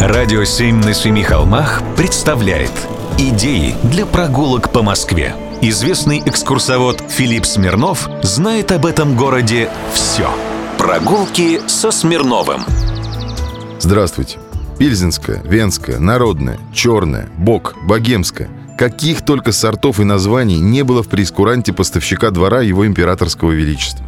Радио «Семь на семи холмах» представляет Идеи для прогулок по Москве. Известный экскурсовод Филипп Смирнов знает об этом городе все. Прогулки со Смирновым. Здравствуйте. Пильзенская, Венская, Народная, Черная, Бок, Богемская. Каких только сортов и названий не было в прескуранте поставщика двора его императорского величества.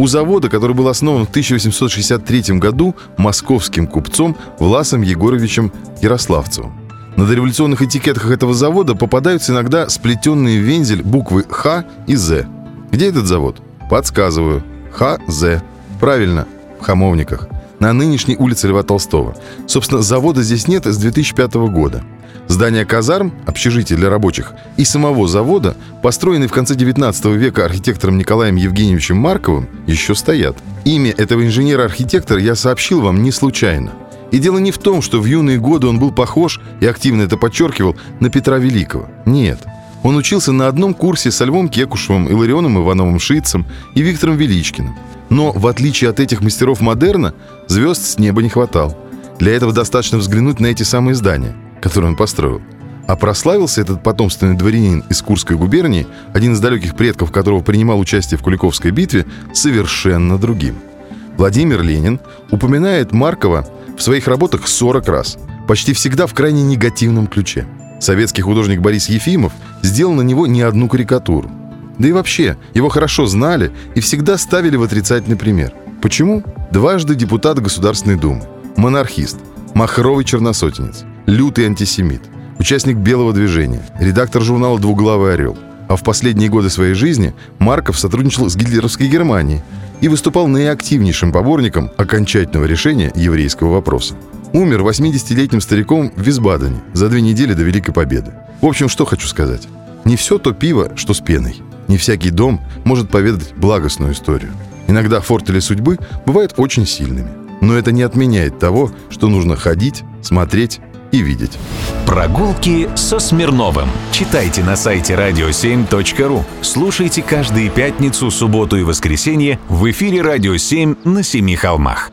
У завода, который был основан в 1863 году московским купцом Власом Егоровичем Ярославцевым. На дореволюционных этикетках этого завода попадаются иногда сплетенные в вензель буквы Х и З. Где этот завод? Подсказываю. ХЗ. Правильно, в Хамовниках. На нынешней улице Льва Толстого. Собственно, завода здесь нет с 2005 года. Здание казарм, общежитие для рабочих, и самого завода, построенные в конце 19 века архитектором Николаем Евгеньевичем Марковым, еще стоят. Имя этого инженера-архитектора я сообщил вам не случайно. И дело не в том, что в юные годы он был похож, и активно это подчеркивал, на Петра Великого. Нет. Он учился на одном курсе со Львом Кекушевым, Иларионом Ивановым Шицем и Виктором Величкиным. Но, в отличие от этих мастеров модерна, звезд с неба не хватало. Для этого достаточно взглянуть на эти самые здания, которые он построил. А прославился этот потомственный дворянин из Курской губернии, один из далеких предков которого принимал участие в Куликовской битве, совершенно другим. Владимир Ленин упоминает Маркова в своих работах 40 раз, почти всегда в крайне негативном ключе. Советский художник Борис Ефимов сделал на него не одну карикатуру. Да и вообще, его хорошо знали и всегда ставили в отрицательный пример. Почему? Дважды депутат Государственной Думы, монархист, махровый черносотенец, лютый антисемит, участник Белого движения, редактор журнала «Двуглавый орел». А в последние годы своей жизни Марков сотрудничал с гитлеровской Германией, и выступал наиактивнейшим поборником окончательного решения еврейского вопроса. Умер 80-летним стариком в Висбадене за две недели до Великой Победы. В общем, что хочу сказать. Не все то пиво, что с пеной. Не всякий дом может поведать благостную историю. Иногда фортели судьбы бывают очень сильными. Но это не отменяет того, что нужно ходить, смотреть и видеть. Прогулки со Смирновым. Читайте на сайте radio7.ru. Слушайте каждые пятницу, субботу и воскресенье в эфире «Радио 7» на Семи холмах.